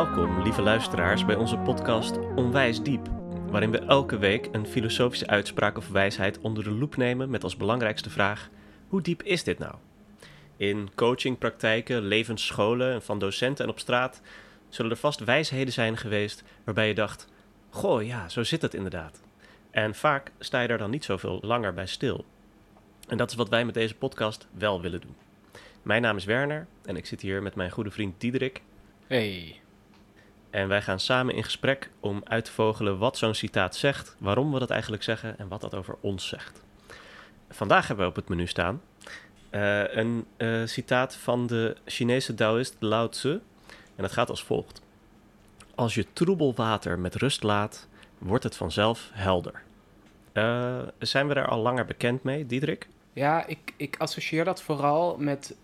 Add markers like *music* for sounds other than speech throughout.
Welkom, lieve luisteraars, bij onze podcast Onwijs Diep, waarin we elke week een filosofische uitspraak of wijsheid onder de loep nemen met als belangrijkste vraag: hoe diep is dit nou? In coachingpraktijken, levensscholen en van docenten en op straat zullen er vast wijsheden zijn geweest waarbij je dacht: goh, ja, zo zit het inderdaad. En vaak sta je daar dan niet zoveel langer bij stil. En dat is wat wij met deze podcast wel willen doen. Mijn naam is Werner en ik zit hier met mijn goede vriend Diederik. Hey. En wij gaan samen in gesprek om uit te vogelen wat zo'n citaat zegt, waarom we dat eigenlijk zeggen en wat dat over ons zegt. Vandaag hebben we op het menu staan uh, een uh, citaat van de Chinese Taoïst Lao Tzu. En dat gaat als volgt: Als je troebel water met rust laat, wordt het vanzelf helder. Uh, zijn we daar al langer bekend mee, Diederik? Ja, ik, ik associeer dat vooral met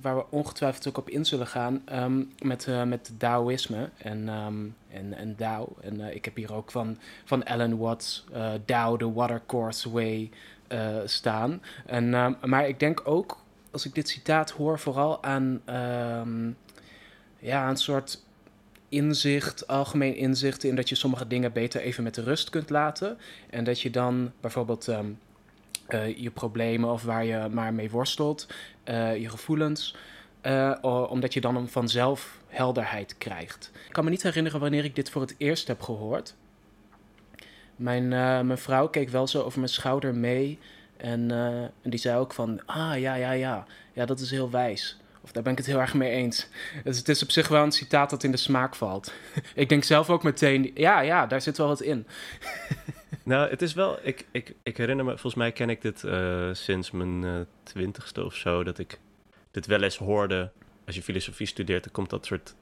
waar we, ongetwijfeld ook op in zullen gaan, um, met, uh, met Taoïsme en, um, en, en Tao. En uh, ik heb hier ook van, van Alan Watts uh, Tao, The Watercourse Way staan. En, um, maar ik denk ook, als ik dit citaat hoor, vooral aan ja, een soort inzicht, algemeen inzicht in dat je sommige dingen beter even met de rust kunt laten. En dat je dan bijvoorbeeld je problemen of waar je maar mee worstelt, uh, je gevoelens. Uh, omdat je dan vanzelf helderheid krijgt. Ik kan me niet herinneren wanneer ik dit voor het eerst heb gehoord. Mijn, mijn vrouw keek wel zo over mijn schouder mee. En, en die zei ook van, ah ja, ja, ja, ja, dat is heel wijs. Of daar ben ik het heel erg mee eens. Dus het is op zich wel een citaat dat in de smaak valt. *laughs* ik denk zelf ook meteen, ja, ja, daar zit wel wat in. *laughs* Nou, het is wel. Ik, ik, ik herinner me, volgens mij ken ik dit uh, sinds mijn uh, twintigste of zo. Dat ik dit wel eens hoorde. Als je filosofie studeert, dan komt dat soort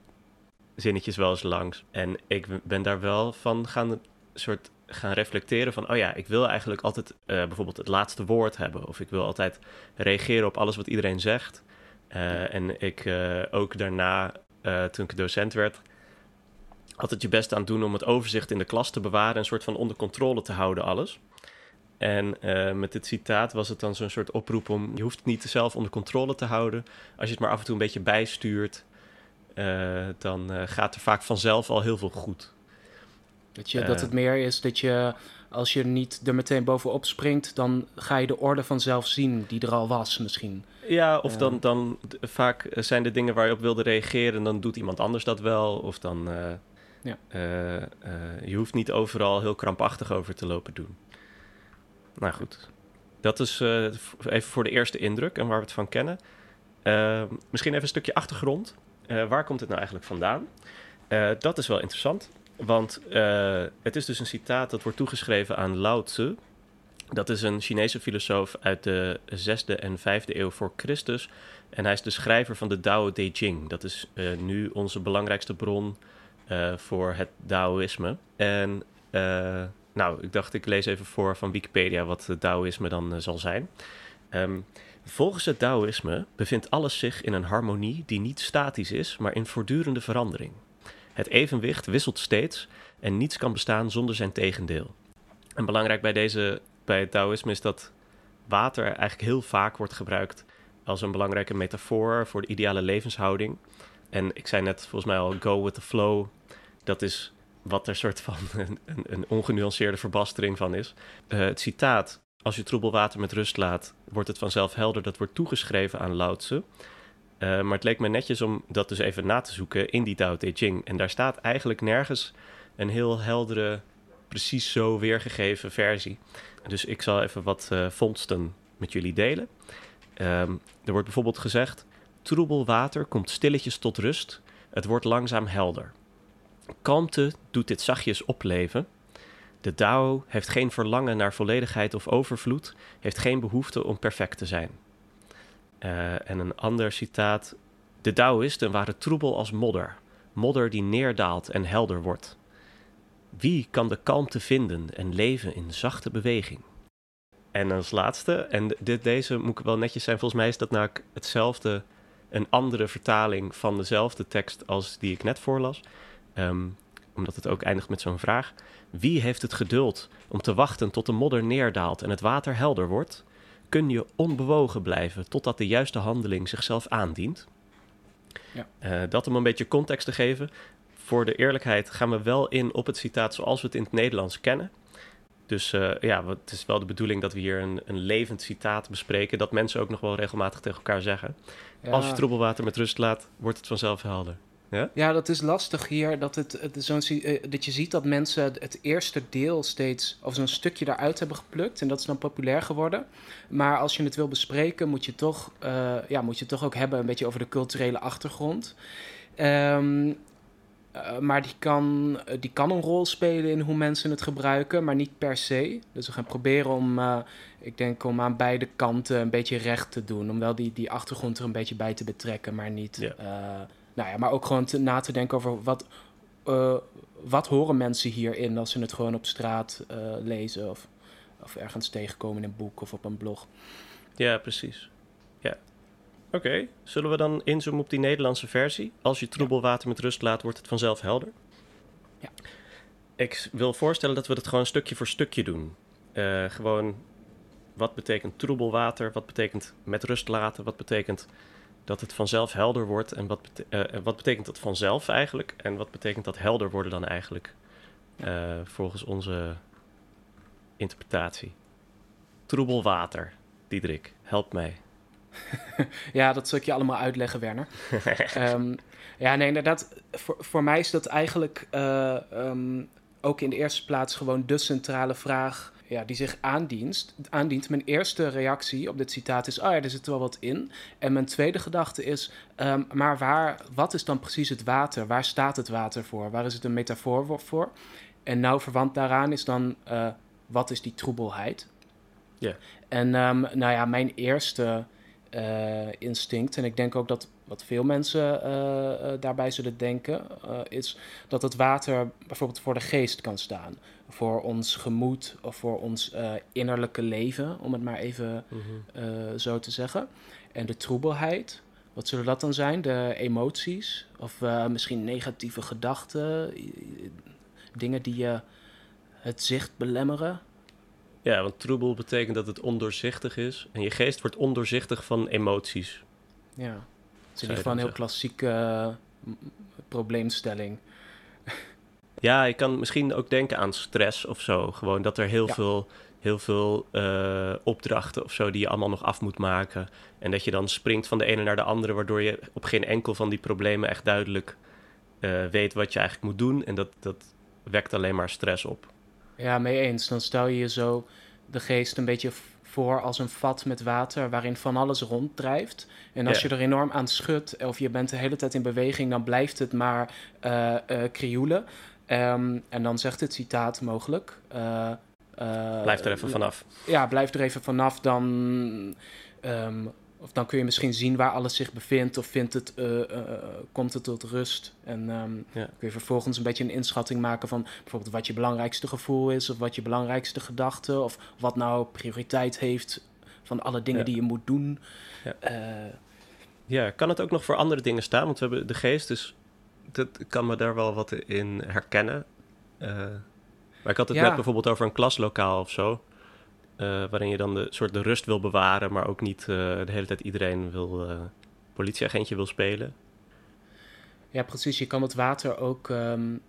zinnetjes wel eens langs. En ik ben daar wel van gaan, soort, gaan reflecteren van... oh ja, ik wil eigenlijk altijd uh, bijvoorbeeld het laatste woord hebben. Of ik wil altijd reageren op alles wat iedereen zegt. en ik ook daarna, toen ik docent werd altijd je best aan doen om het overzicht in de klas te bewaren, een soort van onder controle te houden alles. En uh, met dit citaat was het dan zo'n soort oproep om, je hoeft het niet zelf onder controle te houden. Als je het maar af en toe een beetje bijstuurt, uh, dan uh, gaat er vaak vanzelf al heel veel goed. Dat, je, dat het meer is dat je, als je niet er meteen bovenop springt, dan ga je de orde vanzelf zien die er al was misschien. Ja, of dan, dan vaak zijn de dingen waar je op wilde reageren, dan doet iemand anders dat wel. Of dan ja. Uh, uh, je hoeft niet overal heel krampachtig over te lopen doen. Nou goed, dat is uh, even voor de eerste indruk en waar we het van kennen. misschien even een stukje achtergrond. waar komt het nou eigenlijk vandaan? dat is wel interessant, want het is dus een citaat dat wordt toegeschreven aan Lao Tzu. Dat is een Chinese filosoof uit de 6e en 5e eeuw voor Christus. En hij is de schrijver van de Tao Te Ching. Dat is nu onze belangrijkste bron uh, voor het Taoïsme. En uh, nou, ik dacht ik lees even voor van Wikipedia wat het Taoïsme dan uh, zal zijn. Um, volgens het Taoïsme bevindt alles zich in een harmonie die niet statisch is, maar in voortdurende verandering. Het evenwicht wisselt steeds en niets kan bestaan zonder zijn tegendeel. En belangrijk bij, deze, bij het Taoïsme is dat water eigenlijk heel vaak wordt gebruikt als een belangrijke metafoor voor de ideale levenshouding. En ik zei net volgens mij al, go with the flow. Dat is wat er soort van *laughs* een, een ongenuanceerde verbastering van is. Uh, het citaat, als je troebel water met rust laat, wordt het vanzelf helder. Dat wordt toegeschreven aan Lao Tzu. Uh, maar het leek me netjes om dat dus even na te zoeken in die Tao Te Ching. En daar staat eigenlijk nergens een heel heldere, precies zo weergegeven versie. Dus ik zal even wat uh, vondsten met jullie delen. Um, er wordt bijvoorbeeld gezegd: Troebel water komt stilletjes tot rust. Het wordt langzaam helder. Kalmte doet dit zachtjes opleven. De Tao heeft geen verlangen naar volledigheid of overvloed, heeft geen behoefte om perfect te zijn. Uh, en een ander citaat. De Taoïsten waren troebel als modder, modder die neerdaalt en helder wordt. Wie kan de kalmte vinden en leven in zachte beweging? En als laatste, en dit, deze moet ik wel netjes zijn, volgens mij is dat nou hetzelfde een andere vertaling van dezelfde tekst als die ik net voorlas. Um, omdat het ook eindigt met zo'n vraag. Wie heeft het geduld om te wachten tot de modder neerdaalt en het water helder wordt? Kun je onbewogen blijven totdat de juiste handeling zichzelf aandient? Ja. Uh, dat om een beetje context te geven. voor de eerlijkheid gaan we wel in op het citaat zoals we het in het Nederlands kennen. Dus uh, ja, het is wel de bedoeling dat we hier een, een levend citaat bespreken. Dat mensen ook nog wel regelmatig tegen elkaar zeggen. Als je troebelwater met rust laat, wordt het vanzelf helder. Ja? ja, dat is lastig hier. Dat, het, het zo'n, eh, dat je ziet dat mensen het eerste deel steeds, of zo'n stukje daaruit hebben geplukt. En dat is dan populair geworden. Maar als je het wil bespreken, moet je toch, uh, ja, moet je toch ook hebben een beetje over de culturele achtergrond. Um, uh, maar die kan, die kan een rol spelen in hoe mensen het gebruiken, maar niet per se. Dus we gaan proberen om, uh, ik denk, om aan beide kanten een beetje recht te doen. Om wel die, die achtergrond er een beetje bij te betrekken, maar niet. Ja. Nou ja, maar ook gewoon te, na te denken over wat, wat horen mensen hierin als ze het gewoon op straat lezen of, of ergens tegenkomen in een boek of op een blog. Ja, precies. Oké, okay. zullen we dan inzoomen op die Nederlandse versie? Als je troebelwater met rust laat, wordt het vanzelf helder. Ja. Ik wil voorstellen dat we het gewoon stukje voor stukje doen. Uh, gewoon, wat betekent troebelwater? Wat betekent met rust laten? Wat betekent dat het vanzelf helder wordt. En wat, uh, wat betekent dat vanzelf eigenlijk? En wat betekent dat helder worden dan eigenlijk? Uh, volgens onze interpretatie. Troebel water, Diederik, help mij. *laughs* ja, dat zal ik je allemaal uitleggen, Werner. um, *laughs* ja, nee, inderdaad. Voor, voor mij is dat eigenlijk uh, um, ook in de eerste plaats gewoon de centrale vraag ja, die zich aandient, aandient. Mijn eerste reactie op dit citaat is: oh ja, er zit wel wat in. En mijn tweede gedachte is: um, maar waar, wat is dan precies het water? Waar staat het water voor? Waar is het een metafoor voor? En nou verwant daaraan is dan: uh, wat is die troebelheid? Ja. En um, nou ja, mijn eerste instinct, en ik denk ook dat wat veel mensen uh, daarbij zullen denken, is dat het water bijvoorbeeld voor de geest kan staan voor ons gemoed of voor ons innerlijke leven, om het maar even mm -hmm. uh, zo te zeggen. En de troebelheid, wat zullen dat dan zijn? De emoties of uh, misschien negatieve gedachten, dingen die je het zicht belemmeren. Ja, want troebel betekent dat het ondoorzichtig is. En je geest wordt ondoorzichtig van emoties. Ja, het is in ieder geval een heel klassieke probleemstelling. *laughs* Ja, je kan misschien ook denken aan stress of zo. Gewoon dat er heel ja. veel, heel veel uh, opdrachten of zo die je allemaal nog af moet maken. En dat je dan springt van de ene naar de andere, waardoor je op geen enkel van die problemen echt duidelijk uh, weet wat je eigenlijk moet doen. En dat, dat wekt alleen maar stress op. Ja, mee eens. Dan stel je je zo de geest een beetje voor als een vat met water waarin van alles ronddrijft. En als je er enorm aan schudt of je bent de hele tijd in beweging, dan blijft het maar uh, krioelen. Um, en dan zegt het citaat mogelijk. Uh, uh, blijf er even vanaf. Ja, blijf er even vanaf. Dan, um, of dan kun je misschien zien waar alles zich bevindt. Of vindt het, uh, komt het tot rust. En um, ja. kun je vervolgens een beetje een inschatting maken van bijvoorbeeld wat je belangrijkste gevoel is. Of wat je belangrijkste gedachte. Of wat nou prioriteit heeft van alle dingen ja. die je moet doen. Ja. ja, kan het ook nog voor andere dingen staan? Want we hebben de geest dus dat kan me daar wel wat in herkennen. Maar ik had het net bijvoorbeeld over een klaslokaal of zo. Uh, waarin je dan de soort de rust wil bewaren, maar ook niet uh, de hele tijd iedereen wil politieagentje wil spelen. Ja, precies. Je kan het water ook um,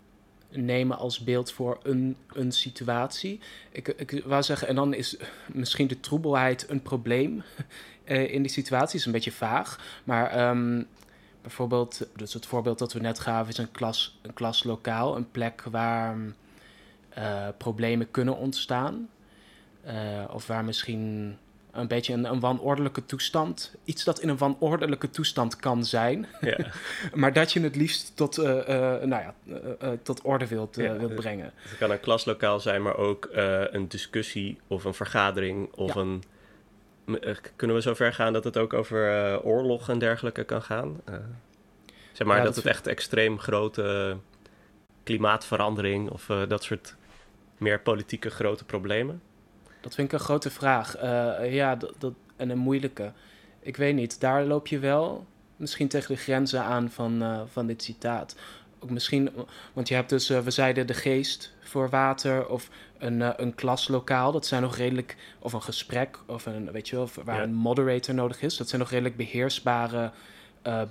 nemen als beeld voor een, een situatie. Ik, ik wou zeggen, en dan is misschien de troebelheid een probleem *laughs* in die situatie. is een beetje vaag. Maar um, Bijvoorbeeld, dus het voorbeeld dat we net gaven is een, klas, een klaslokaal, een plek waar problemen kunnen ontstaan. Uh, of waar misschien een beetje een, een, wanordelijke toestand, iets dat in een wanordelijke toestand kan zijn, ja. *laughs* maar dat je het liefst tot, uh, nou ja, tot orde wilt, ja, wilt brengen. Het kan een klaslokaal zijn, maar ook een discussie of een vergadering of ja. een eh, kunnen we zover gaan dat het ook over oorlog en dergelijke kan gaan? Zeg maar dat, dat het echt extreem grote klimaatverandering of dat soort meer politieke grote problemen? Dat vind ik een grote vraag. ja, dat, dat, en een moeilijke. Ik weet niet, daar loop je wel misschien tegen de grenzen aan van, van dit citaat. Ook misschien, want je hebt dus, we zeiden de geest voor water of een, uh, een klaslokaal. Dat zijn nog redelijk, of een gesprek, of een, weet je wel, waar ja. een moderator nodig is. Dat zijn nog redelijk beheersbare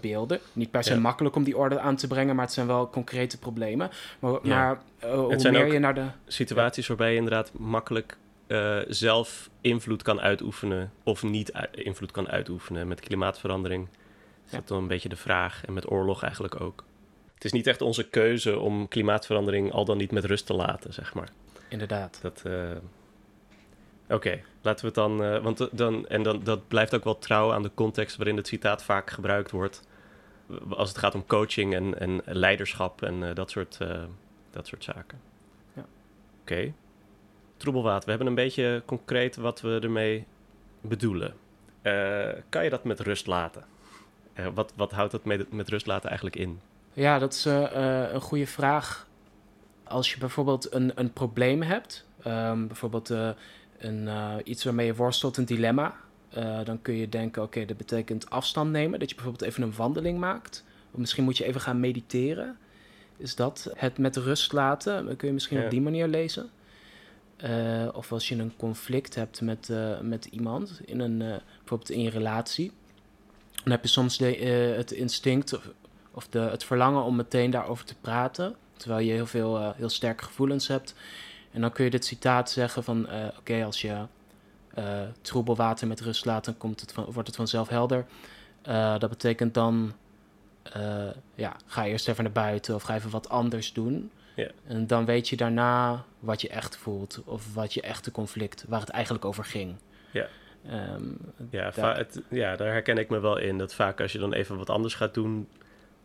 beelden. Niet per se makkelijk om die orde aan te brengen, maar het zijn wel concrete problemen. Maar, maar hoe meer je naar de. Situaties waarbij je inderdaad makkelijk uh, zelf invloed kan uitoefenen of niet invloed kan uitoefenen. Met klimaatverandering is dat dan een beetje de vraag. En met oorlog eigenlijk ook. Het is niet echt onze keuze om klimaatverandering al dan niet met rust te laten, zeg maar. Inderdaad. Dat. Oké, laten we het dan. Uh, want dan, en dan, dat blijft ook wel trouw aan de context waarin het citaat vaak gebruikt wordt. Als het gaat om coaching en, en leiderschap en uh, dat, soort, uh, dat soort zaken. Ja. Oké. Okay. Troebelwater, we hebben een beetje concreet wat we ermee bedoelen. kan je dat met rust laten? wat, wat houdt dat met, met rust laten eigenlijk in? Ja, dat is een goede vraag. Als je bijvoorbeeld een, een probleem hebt, um, bijvoorbeeld een, iets waarmee je worstelt, een dilemma. Dan kun je denken, oké, dat betekent afstand nemen. Dat je bijvoorbeeld even een wandeling maakt. Of misschien moet je even gaan mediteren. Is dat het met rust laten? Dat kun je misschien op die manier lezen. Uh, of als je een conflict hebt met, met iemand, in een, bijvoorbeeld in je relatie. Dan heb je soms het instinct of, de, het verlangen om meteen daarover te praten. Terwijl je heel veel heel sterke gevoelens hebt. En dan kun je dit citaat zeggen van, oké, als je troebel water met rust laat, dan komt het wordt het vanzelf helder. Dat betekent dan, ja, ga eerst even naar buiten of ga even wat anders doen. En dan weet je daarna wat je echt voelt of wat je echte conflict, waar het eigenlijk over ging. Ja. Um, ja, daar... Het, ja, daar herken ik me wel in. Dat vaak als je dan even wat anders gaat doen,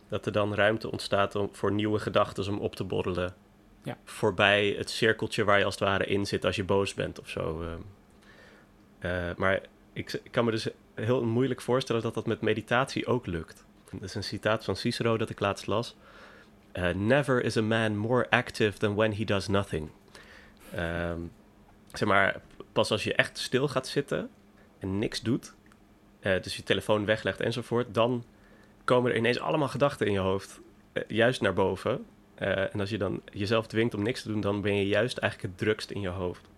dat er dan ruimte ontstaat om, voor nieuwe gedachten om op te borrelen ja. voorbij het cirkeltje waar je als het ware in zit als je boos bent of zo. Uh, maar ik, ik, kan me dus heel moeilijk voorstellen dat dat met meditatie ook lukt. Dat is een citaat van Cicero dat ik laatst las. Uh, Never is a man more active than when he does nothing. Uh, zeg maar, pas als je echt stil gaat zitten en niks doet, uh, dus je telefoon weglegt enzovoort, dan komen er ineens allemaal gedachten in je hoofd, juist naar boven. Uh, en als je dan jezelf dwingt om niks te doen, dan ben je juist eigenlijk het drukst in je hoofd.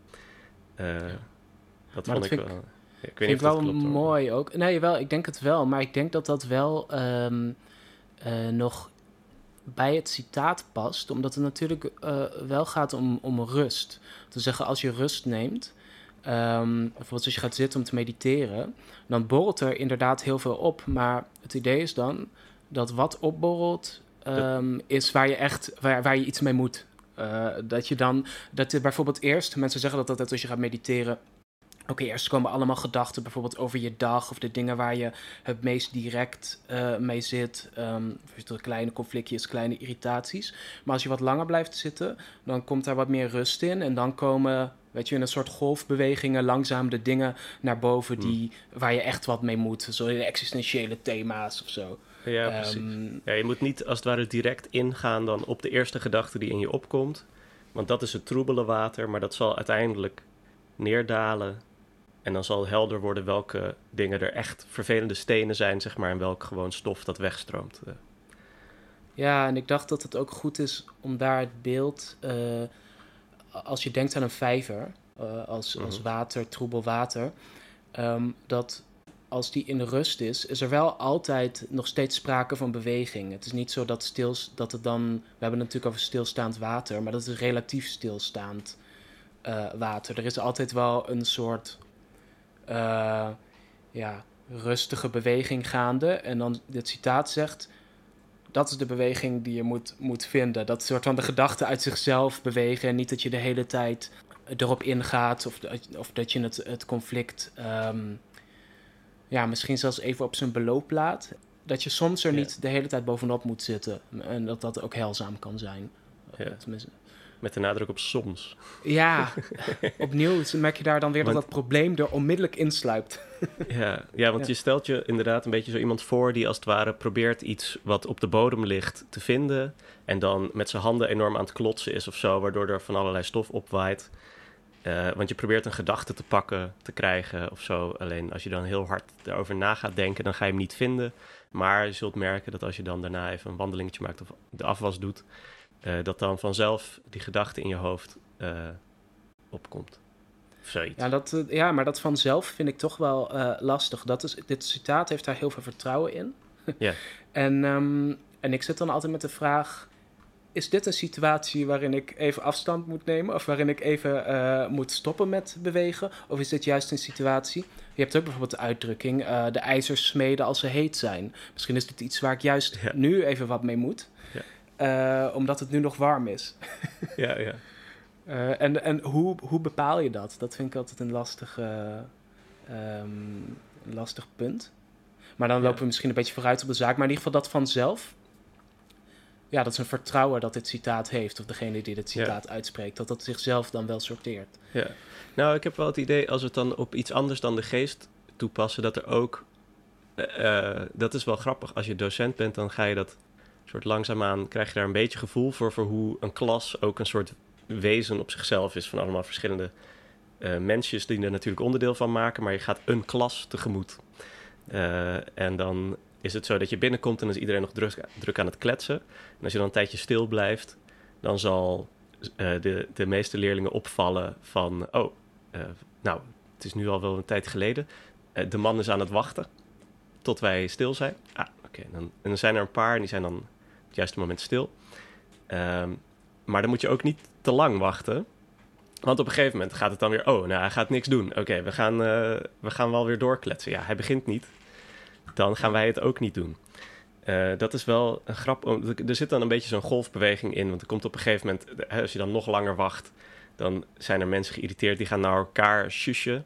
Dat vond ik wel. ik weet vind ik wel mooi ook. Nee, wel, ik denk het wel. Maar ik denk dat dat wel um, uh, nog bij het citaat past. Omdat het natuurlijk wel gaat om, om rust. Te zeggen, als je rust neemt. Um, bijvoorbeeld als je gaat zitten om te mediteren. Dan borrelt er inderdaad heel veel op. Maar het idee is dan dat wat opborrelt um, is waar je echt waar, waar je iets mee moet. Uh, dat je dan, dat je bijvoorbeeld eerst, mensen zeggen dat altijd als je gaat mediteren. Oké, eerst komen allemaal gedachten bijvoorbeeld over je dag of de dingen waar je het meest direct uh, mee zit. Um, kleine conflictjes, kleine irritaties. Maar als je wat langer blijft zitten, dan komt daar wat meer rust in. En dan komen, weet je, in een soort golfbewegingen langzaam de dingen naar boven hmm. die, waar je echt wat mee moet. Zo de existentiële thema's of zo. Ja, precies. Ehm, ja, je moet niet als het ware direct ingaan dan op de eerste gedachte die in je opkomt. Want dat is het troebele water, maar dat zal uiteindelijk neerdalen. En dan zal helder worden welke dingen er echt vervelende stenen zijn, zeg maar, en welk gewoon stof dat wegstroomt. Eh. Ja, en ik dacht dat het ook goed is om daar het beeld, uh, als je denkt aan een vijver, uh, als, als mhm. water, troebel water, um, dat als die in rust is, is er wel altijd nog steeds sprake van beweging. Het is niet zo dat, stils, dat het dan. We hebben het natuurlijk over stilstaand water, maar dat is relatief stilstaand uh, water. Er is altijd wel een soort. Uh, ja, rustige beweging gaande. En dan dit citaat zegt. Dat is de beweging die je moet, moet vinden. Dat soort van de gedachten uit zichzelf bewegen. En niet dat je de hele tijd erop ingaat. Of, of dat je het, het conflict. Um, ja, misschien zelfs even op zijn beloop laat. Dat je soms er niet de hele tijd bovenop moet zitten. En dat dat ook heilzaam kan zijn. Ja. Met de nadruk op soms. Ja, *laughs* opnieuw merk je daar dan weer dat dat probleem er onmiddellijk insluipt. *laughs* ja, ja, want je stelt je inderdaad een beetje zo iemand voor die als het ware probeert iets wat op de bodem ligt te vinden. En dan met zijn handen enorm aan het klotsen is of zo, waardoor er van allerlei stof opwaait. Uh, want je probeert een gedachte te pakken, te krijgen of zo. Alleen als je dan heel hard erover na gaat denken, dan ga je hem niet vinden. Maar je zult merken dat als je dan daarna even een wandelingetje maakt of de afwas doet, uh, dat dan vanzelf die gedachte in je hoofd uh, opkomt. Of zoiets. Ja, dat, ja, maar dat vanzelf vind ik toch wel lastig. Dat is, dit citaat heeft daar heel veel vertrouwen in. Ja. *laughs* en, ehm, en ik zit dan altijd met de vraag: is dit een situatie waarin ik even afstand moet nemen? Of waarin ik even uh, moet stoppen met bewegen? Of is dit juist een situatie? Je hebt ook bijvoorbeeld de uitdrukking: uh, de ijzers smeden als ze heet zijn. Misschien is dit iets waar ik juist ja. nu even wat mee moet. Uh, omdat het nu nog warm is. *laughs* ja, ja. en en hoe, hoe bepaal je dat? Dat vind ik altijd een lastig, um, een lastig punt. Maar dan lopen we misschien een beetje vooruit op de zaak. Maar in ieder geval dat vanzelf ja, dat is een vertrouwen dat dit citaat heeft, of degene die dit citaat uitspreekt, dat dat zichzelf dan wel sorteert. Ja, nou, ik heb wel het idee, als we het dan op iets anders dan de geest toepassen, dat er ook, uh, dat is wel grappig, als je docent bent, dan ga je dat soort langzaamaan, krijg je daar een beetje gevoel voor, voor hoe een klas ook een soort wezen op zichzelf is, van allemaal verschillende uh, mensjes die er natuurlijk onderdeel van maken, maar je gaat een klas tegemoet. Uh, en dan is het zo dat je binnenkomt en dan is iedereen nog druk, druk aan het kletsen. En als je dan een tijdje stil blijft, dan zal uh, de, de meeste leerlingen opvallen van... oh, nou, het is nu al wel een tijd geleden. De man is aan het wachten tot wij stil zijn. Ah, oké. En dan zijn er een paar en die zijn dan op het juiste moment stil. Um, maar dan moet je ook niet te lang wachten. Want op een gegeven moment gaat het dan weer... oh, nou, hij gaat niks doen. Oké, we, gaan, we gaan wel weer doorkletsen. Ja, hij begint niet dan gaan wij het ook niet doen. Uh, dat is wel een grap. Er zit dan een beetje zo'n golfbeweging in. Want er komt op een gegeven moment, als je dan nog langer wacht, dan zijn er mensen geïrriteerd die gaan naar elkaar shushen.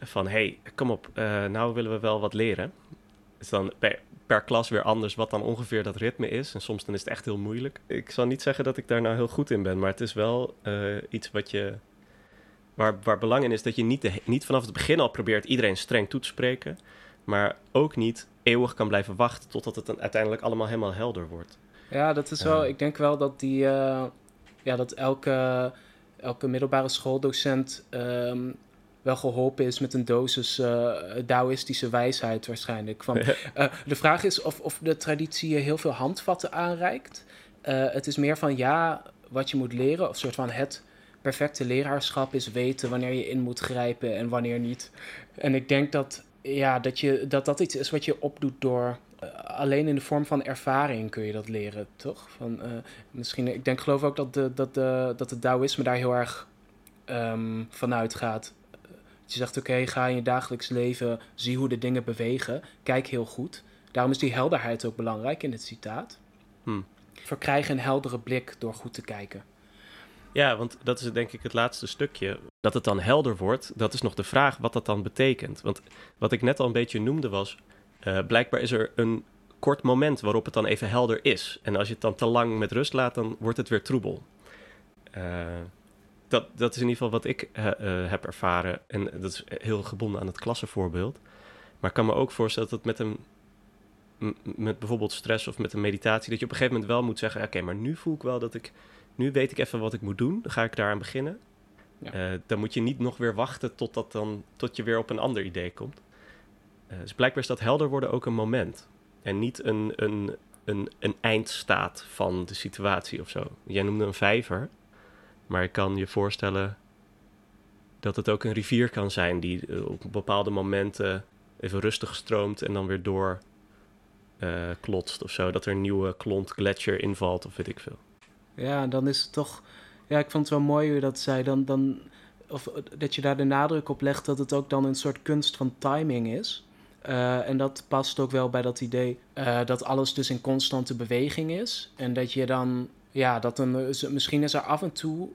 Van hey, kom op, nou willen we wel wat leren. Is dan per, per, klas weer anders wat dan ongeveer dat ritme is. En soms dan is het echt heel moeilijk. Ik zal niet zeggen dat ik daar nou heel goed in ben, maar het is wel uh, iets wat je. Waar, waar belang in is dat je niet, de, niet vanaf het begin al probeert iedereen streng toe te spreken maar ook niet eeuwig kan blijven wachten totdat het dan uiteindelijk allemaal helemaal helder wordt. Ja, dat is wel, ik denk wel dat die, uh, ja, dat elke, elke middelbare schooldocent um, wel geholpen is met een dosis uh, Taoïstische wijsheid waarschijnlijk. Van, *laughs* uh, de vraag is of, of de traditie je heel veel handvatten aanreikt. het is meer van ja, wat je moet leren, of soort van het perfecte leraarschap is weten wanneer je in moet grijpen en wanneer niet. En ik denk dat ja, dat, je, dat dat iets is wat je opdoet door. Uh, alleen in de vorm van ervaring kun je dat leren, toch? Van, uh, misschien, ik denk, geloof ook dat de, dat de, dat de Taoïsme daar heel erg um, vanuit gaat. Je zegt, oké, okay, ga in je dagelijks leven, zie hoe de dingen bewegen, kijk heel goed. Daarom is die helderheid ook belangrijk in het citaat. Hmm. Verkrijg een heldere blik door goed te kijken. Ja, want dat is denk ik het laatste stukje. Dat het dan helder wordt, dat is nog de vraag wat dat dan betekent. Want wat ik net al een beetje noemde was, uh, blijkbaar is er een kort moment waarop het dan even helder is. En als je het dan te lang met rust laat, dan wordt het weer troebel. Uh, dat, dat is in ieder geval wat ik uh, heb ervaren. En dat is heel gebonden aan het klassenvoorbeeld. Maar ik kan me ook voorstellen dat met een met bijvoorbeeld stress of met een meditatie, dat je op een gegeven moment wel moet zeggen: Oké, maar nu voel ik wel dat ik nu weet ik even wat ik moet doen. Dan ga ik daaraan beginnen. Ja. Uh, dan moet je niet nog weer wachten tot, dat dan, tot je weer op een ander idee komt. Uh, dus blijkbaar is dat helder worden ook een moment. En niet een, een, een, een eindstaat van de situatie of zo. Jij noemde een vijver. Maar ik kan je voorstellen dat het ook een rivier kan zijn die eh, op bepaalde momenten even rustig stroomt en dan weer door uh, klotst of zo. Dat er een nieuwe klont gletsjer invalt of weet ik veel. Ja, dan is het toch. Ja, ik vond het wel mooi hoe dat zei. Dan, dan, of dat je daar de nadruk op legt dat het ook dan een soort kunst van timing is. En dat past ook wel bij dat idee dat alles dus in constante beweging is. En dat je dan, ja, dat een, misschien is er af en toe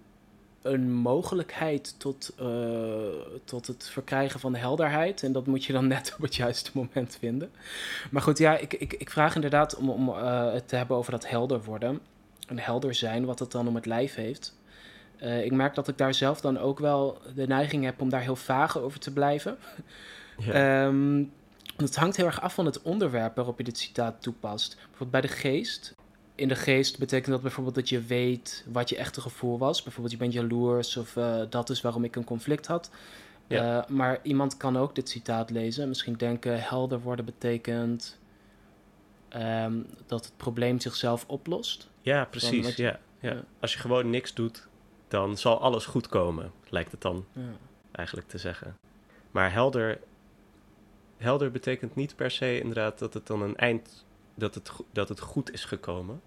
een mogelijkheid tot, uh, tot het verkrijgen van helderheid. En dat moet je dan *laughs* net op het juiste moment vinden. Maar goed, ja, ik, ik, ik vraag inderdaad om, om het te hebben over dat helder worden en helder zijn wat het dan om het lijf heeft. Uh, ik merk dat ik daar zelf dan ook wel de neiging heb om daar heel vaag over te blijven. Ja. *laughs* Um, het hangt heel erg af van het onderwerp waarop je dit citaat toepast. Bijvoorbeeld bij de geest. In de geest betekent dat bijvoorbeeld dat je weet wat je echte gevoel was. Bijvoorbeeld je bent jaloers of uh, dat is waarom ik een conflict had. Ja. Uh, maar iemand kan ook dit citaat lezen. Misschien denken helder worden betekent um, dat het probleem zichzelf oplost. Ja, precies. ja, ja. Als je gewoon niks doet, dan zal alles goed komen, lijkt het dan eigenlijk te zeggen. Maar helder, helder betekent niet per se inderdaad dat het dan een eind, dat het, dat het goed is gekomen.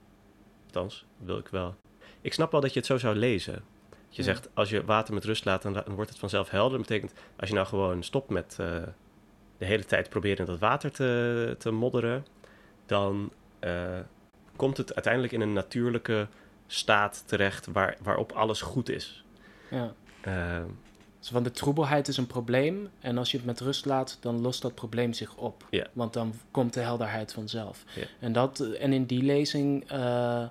Althans, wil ik wel. Ik snap wel dat je het zo zou lezen. Je zegt, als je water met rust laat, dan, wordt het vanzelf helder. Dat betekent, als je nou gewoon stopt met uh, de hele tijd proberen dat water te, te modderen, dan uh, komt het uiteindelijk in een natuurlijke staat terecht waar, waarop alles goed is. Ja. Uh, dus van de troebelheid is een probleem en als je het met rust laat, dan lost dat probleem zich op. Want dan komt de helderheid vanzelf. En, dat, en in die lezing, uh,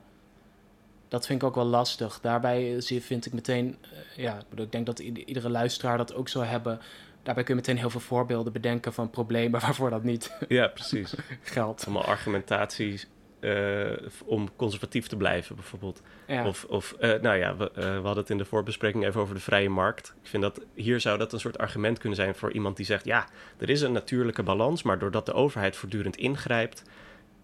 dat vind ik ook wel lastig. Daarbij vind ik meteen, uh, ja, ik denk dat iedere luisteraar dat ook zou hebben daarbij kun je meteen heel veel voorbeelden bedenken van problemen *laughs* waarvoor dat niet ja, precies. *laughs* geldt. Allemaal argumentaties uh, om conservatief te blijven, bijvoorbeeld. Of, of uh, nou ja, we, uh, we, hadden het in de voorbespreking even over de vrije markt. Ik vind dat hier zou dat een soort argument kunnen zijn voor iemand die zegt: ja, er is een natuurlijke balans, maar doordat de overheid voortdurend ingrijpt,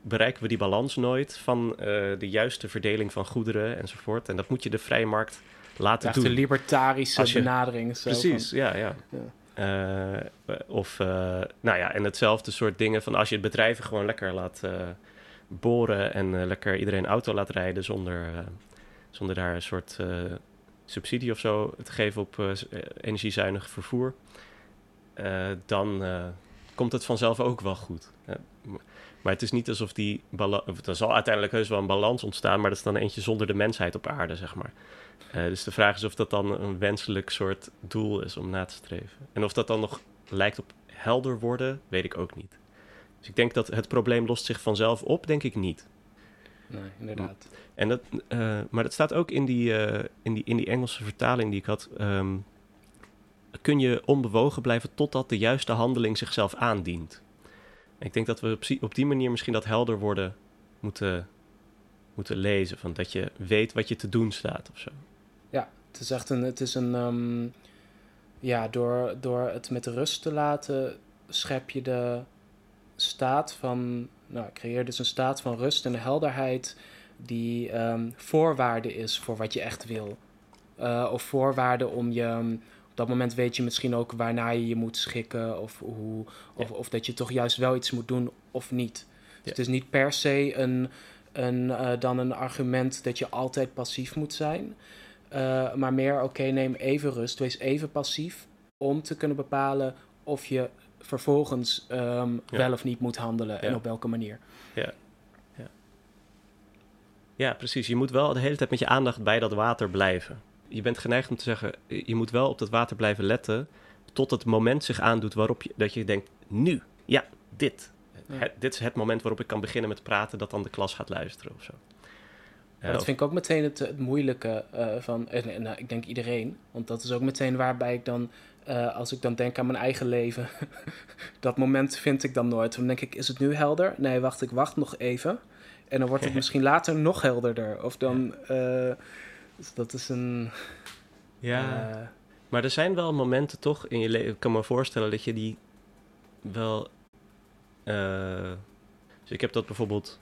bereiken we die balans nooit van de juiste verdeling van goederen enzovoort. En dat moet je de vrije markt laten ja, doen. de libertarische je, benadering. Zo precies, van, ja, ja. ja. Uh, of, uh, nou ja, en hetzelfde soort dingen van als je het bedrijven gewoon lekker laat boren en lekker iedereen auto laat rijden zonder, zonder daar een soort subsidie of zo te geven op energiezuinig vervoer, dan komt het vanzelf ook wel goed. Maar het is niet alsof die balans. Er zal uiteindelijk heus wel een balans ontstaan, maar dat is dan eentje zonder de mensheid op aarde, zeg maar. Uh, dus de vraag is of dat dan een wenselijk soort doel is om na te streven. En of dat dan nog lijkt op helder worden, weet ik ook niet. Dus ik denk dat het probleem lost zich vanzelf op, denk ik niet. Nee, inderdaad. En dat, uh, maar dat staat ook in die, uh, in, die, in die Engelse vertaling die ik had. Um, kun je onbewogen blijven totdat de juiste handeling zichzelf aandient. Ik denk dat we op, die manier misschien dat helder worden moeten, moeten lezen. Van dat je weet wat je te doen staat of zo. Ja, het is echt een. Het is een um, ja, door, door het met rust te laten, schep je de staat van. Nou, creëer dus een staat van rust en helderheid. die um, voorwaarde is voor wat je echt wil. Uh, of voorwaarde om je. Op dat moment weet je misschien ook waarnaar je je moet schikken. Of, hoe, of, ja. of dat je toch juist wel iets moet doen of niet. Dus ja. het is niet per se een, een, uh, dan een argument dat je altijd passief moet zijn. Uh, maar meer, oké, okay, neem even rust, wees even passief om te kunnen bepalen of je vervolgens um, ja. wel of niet moet handelen ja. en op welke manier. Ja. ja. Ja, precies. Je moet wel de hele tijd met je aandacht bij dat water blijven. Je bent geneigd om te zeggen, je moet wel op dat water blijven letten tot het moment zich aandoet waarop je, dat je denkt, nu, ja, dit. Het, dit is het moment waarop ik kan beginnen met praten, dat dan de klas gaat luisteren of zo. Ja, dat vind ik ook meteen het, het moeilijke uh, van, en, nou, ik denk iedereen, want dat is ook meteen waarbij ik dan, uh, als ik dan denk aan mijn eigen leven, *laughs* dat moment vind ik dan nooit. Dan denk ik, is het nu helder? Nee, wacht, ik wacht nog even. En dan wordt het *laughs* misschien later nog helderder. Of dan, uh, dus dat is een... Ja, maar er zijn wel momenten toch in je leven, ik kan me voorstellen dat je die wel... dus ik heb dat bijvoorbeeld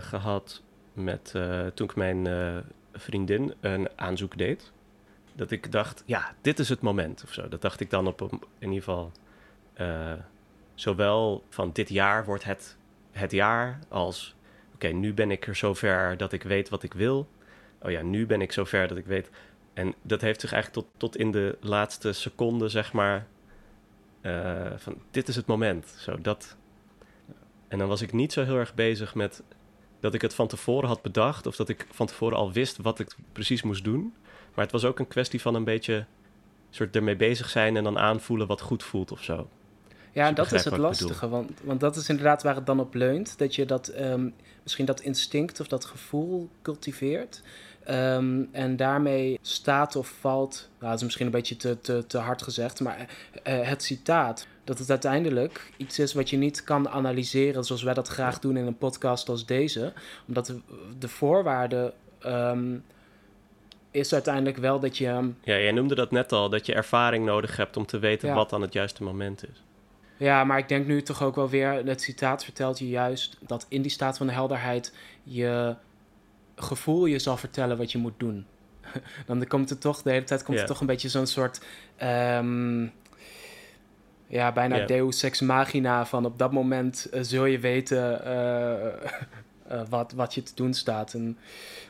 gehad met toen ik mijn vriendin een aanzoek deed. Dat ik dacht, ja, dit is het moment of zo. Dat dacht ik dan op een, in ieder geval. Zowel van dit jaar wordt het het jaar als. Oké, okay, nu ben ik er zover dat ik weet wat ik wil. Oh ja, nu ben ik zover dat ik weet. En dat heeft zich eigenlijk tot, tot in de laatste seconde, zeg maar. van dit is het moment. Zo dat. En dan was ik niet zo heel erg bezig met dat ik het van tevoren had bedacht of dat ik van tevoren al wist wat ik precies moest doen. Maar het was ook een kwestie van een beetje soort ermee bezig zijn en dan aanvoelen wat goed voelt of zo. Ja, en dat is het lastige, want, want dat is inderdaad waar het dan op leunt. Dat je dat, um, misschien dat instinct of dat gevoel cultiveert. Um, en daarmee staat of valt, nou, dat is misschien een beetje te, te, te hard gezegd, maar uh, het citaat dat het uiteindelijk iets is wat je niet kan analyseren zoals wij dat graag doen in een podcast als deze. Omdat de, de voorwaarde um, is uiteindelijk wel dat je. Ja, jij noemde dat net al, dat je ervaring nodig hebt om te weten ja. wat dan het juiste moment is. Ja, maar ik denk nu toch ook wel weer, het citaat vertelt je juist dat in die staat van de helderheid je gevoel je zal vertellen wat je moet doen. *laughs* Dan komt het toch, de hele tijd komt er toch een beetje zo'n soort. Um, ja, bijna deus ex machina van op dat moment zul je weten *laughs* wat, wat je te doen staat. En,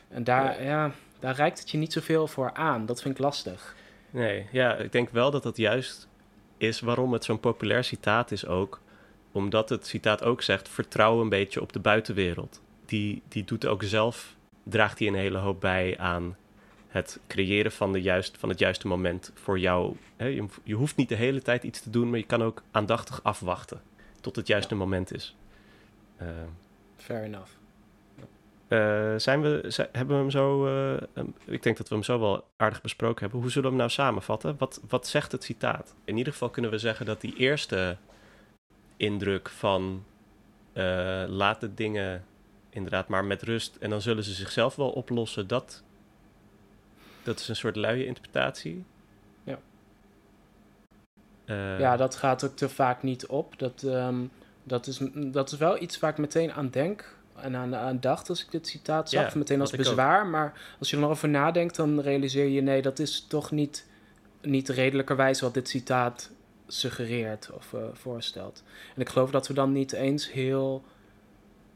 en daar, ja. daar reikt het je niet zoveel voor aan. Dat vind ik lastig. Nee, ja, ik denk wel dat dat juist is waarom het zo'n populair citaat is ook. Omdat het citaat ook zegt, vertrouw een beetje op de buitenwereld. Die, die doet ook zelf, draagt hij een hele hoop bij aan het creëren van, de juist, van het juiste moment voor jou. je, hoeft niet de hele tijd iets te doen, maar je kan ook aandachtig afwachten tot het juiste moment is. Uh, Fair enough. Uh, zijn we, hebben we hem zo. Uh, ik denk dat we hem zo wel aardig besproken hebben. Hoe zullen we hem nou samenvatten? Wat, wat zegt het citaat? In ieder geval kunnen we zeggen dat die eerste indruk van. Uh, laat de dingen inderdaad maar met rust en dan zullen ze zichzelf wel oplossen. Dat, dat is een soort luie interpretatie. Ja. ja, dat gaat ook te vaak niet op. Dat, um, dat, is, dat is wel iets waar ik meteen aan denk en aan, aan dacht als ik dit citaat zag. meteen als bezwaar. Maar als je er nog over nadenkt, dan realiseer je... nee, dat is toch niet, niet redelijkerwijs wat dit citaat suggereert of uh, voorstelt. En ik geloof dat we dan niet eens heel...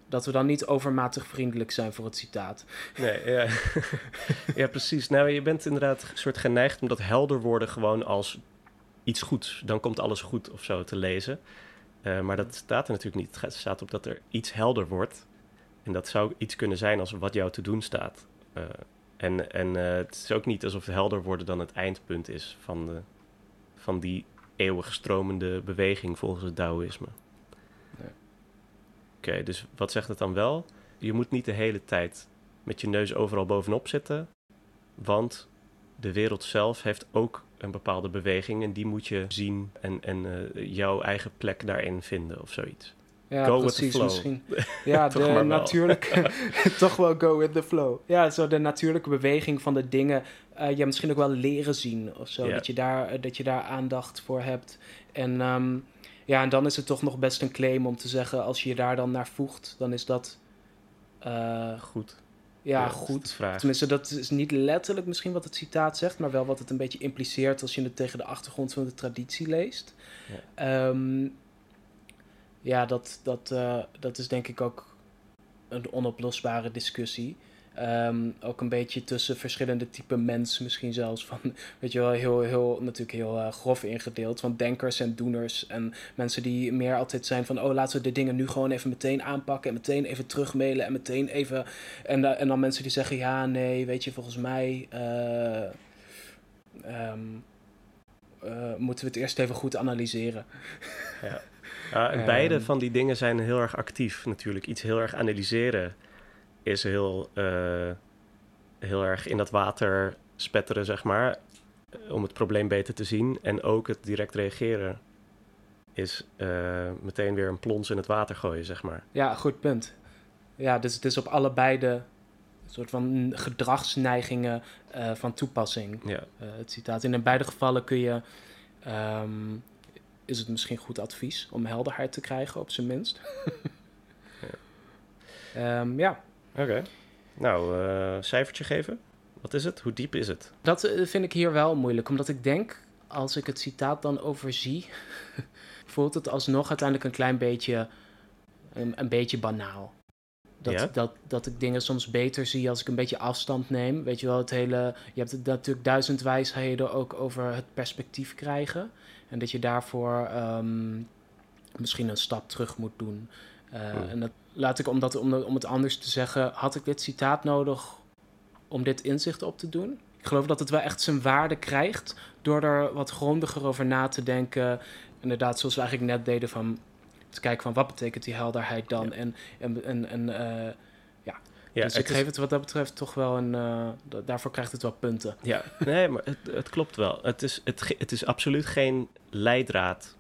dat we dan niet overmatig vriendelijk zijn voor het citaat. Nee, ja, *laughs* ja precies. Nou, je bent inderdaad een soort geneigd om dat helder worden gewoon als iets goeds. Dan komt alles goed of zo te lezen. Uh, maar dat staat er natuurlijk niet. Het staat op dat er iets helder wordt. En dat zou iets kunnen zijn als wat jou te doen staat. Uh, en en uh, het is ook niet alsof het helder worden dan het eindpunt is van, de, van die eeuwig stromende beweging volgens het Taoïsme. Nee. Oké, dus wat zegt het dan wel? Je moet niet de hele tijd met je neus overal bovenop zitten, want de wereld zelf heeft ook een bepaalde beweging en die moet je zien en, en uh, jouw eigen plek daarin vinden of zoiets. Ja, go precies, with the flow. Misschien. *laughs* Ja, de natuurlijke... *laughs* toch wel go with the flow. Ja, zo de natuurlijke beweging van de dingen. Uh, ja, misschien ook wel leren zien of zo. Dat, je daar, eh, dat je daar aandacht voor hebt. En, um, ja, en dan is het toch nog best een claim om te zeggen... als je je daar dan naar voegt, dan is dat... Uh, goed. Ja, goed. Tenminste, dat is niet letterlijk misschien wat het citaat zegt... maar wel wat het een beetje impliceert... als je het tegen de achtergrond van de traditie leest. Ja. Um, ja, dat, dat, uh, dat is denk ik ook een onoplosbare discussie. Um, ook een beetje tussen verschillende typen mensen misschien zelfs. Van, *laughs* weet je wel, heel, heel, natuurlijk heel uh, grof ingedeeld. Van denkers en doeners. En mensen die meer altijd zijn van... oh, laten we de dingen nu gewoon even meteen aanpakken... en meteen even terugmailen en meteen even... En, uh, en dan mensen die zeggen... ja, nee, weet je, volgens mij... Um, moeten we het eerst even goed analyseren. Ja. *laughs* Uh, beide van die dingen zijn heel erg actief natuurlijk. Iets heel erg analyseren is heel, uh, heel erg in dat water spetteren, zeg maar. Om het probleem beter te zien. En ook het direct reageren is uh, meteen weer een plons in het water gooien, zeg maar. Ja, goed punt. Ja, dus het is op allebei de soort van gedragsneigingen van toepassing. Ja. Het citaat. In beide gevallen kun je um, is het misschien goed advies om helderheid te krijgen, op zijn minst. *laughs* ja. Um, ja. Oké. Nou, uh, cijfertje geven. Wat is het? Hoe diep is het? Dat eh, vind ik hier wel moeilijk, omdat ik denk, als ik het citaat dan overzie, *laughs* voelt het alsnog uiteindelijk een klein beetje, een, een beetje banaal. Dat, ja? dat, dat ik dingen soms beter zie als ik een beetje afstand neem. Weet je wel, het hele. Je hebt het natuurlijk duizend wijsheden ook over het perspectief krijgen. En dat je daarvoor um, misschien een stap terug moet doen. Uh, En dat laat ik, omdat, om, om het anders te zeggen, had ik dit citaat nodig om dit inzicht op te doen? Ik geloof dat het wel echt zijn waarde krijgt door er wat grondiger over na te denken. Inderdaad, zoals we eigenlijk net deden, van te kijken van wat betekent die helderheid dan? Ja. En, en, en, en uh, ja, dus ik geef het wat dat betreft toch wel een. Uh, daarvoor krijgt het wel punten. Ja, *laughs* nee, maar het, het klopt wel. Het is, het, het is absoluut geen leidraad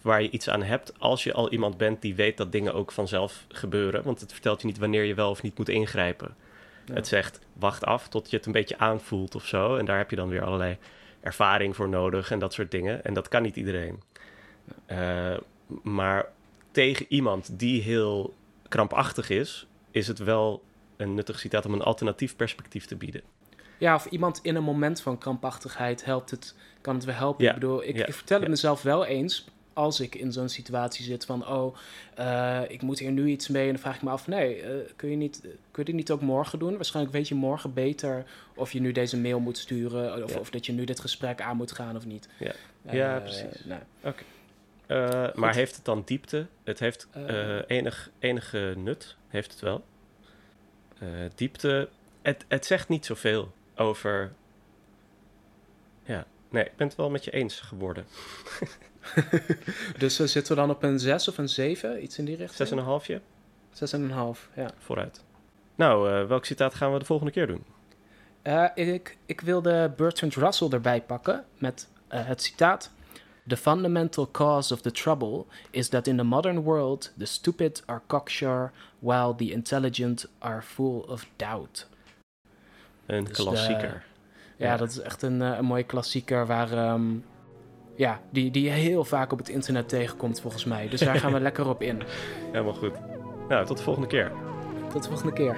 waar je iets aan hebt als je al iemand bent die weet dat dingen ook vanzelf gebeuren. Want het vertelt je niet wanneer je wel of niet moet ingrijpen. Het zegt wacht af tot je het een beetje aanvoelt of zo. En daar heb je dan weer allerlei ervaring voor nodig en dat soort dingen. En dat kan niet iedereen. Uh, maar tegen iemand die heel krampachtig is, is het wel een nuttig citaat om een alternatief perspectief te bieden. Ja, of iemand in een moment van krampachtigheid helpt het, kan het wel helpen. Ja, ik bedoel, ik, ik vertel het mezelf wel eens als ik in zo'n situatie zit van, oh, uh, ik moet hier nu iets mee. En dan vraag ik me af, nee, uh, kun, je niet, kun je dit niet ook morgen doen? Waarschijnlijk weet je morgen beter of je nu deze mail moet sturen. Of, of dat je nu dit gesprek aan moet gaan of niet. Ja, ja precies. Nou. Oké. Okay. maar heeft het dan diepte? Het heeft enig, enige nut, heeft het wel. Diepte, het, het zegt niet zoveel over ja, nee, ik ben het wel met je eens geworden. *laughs* dus uh, zitten we dan op een 6 of een 7? Iets in die richting? 6,5? 6,5, ja. Vooruit. Nou, uh, welk citaat gaan we de volgende keer doen? Uh, ik, ik wilde Bertrand Russell erbij pakken met het citaat. The fundamental cause of the trouble is that in the modern world the stupid are cocksure while the intelligent are full of doubt. Een dus klassieker. Ja, dat is echt een, eh, een mooie klassieker waar, um, ja, die, die je heel vaak op het internet tegenkomt volgens mij. Dus daar gaan we *laughs* lekker op in. Helemaal goed. Nou, tot de volgende keer. Tot de volgende keer.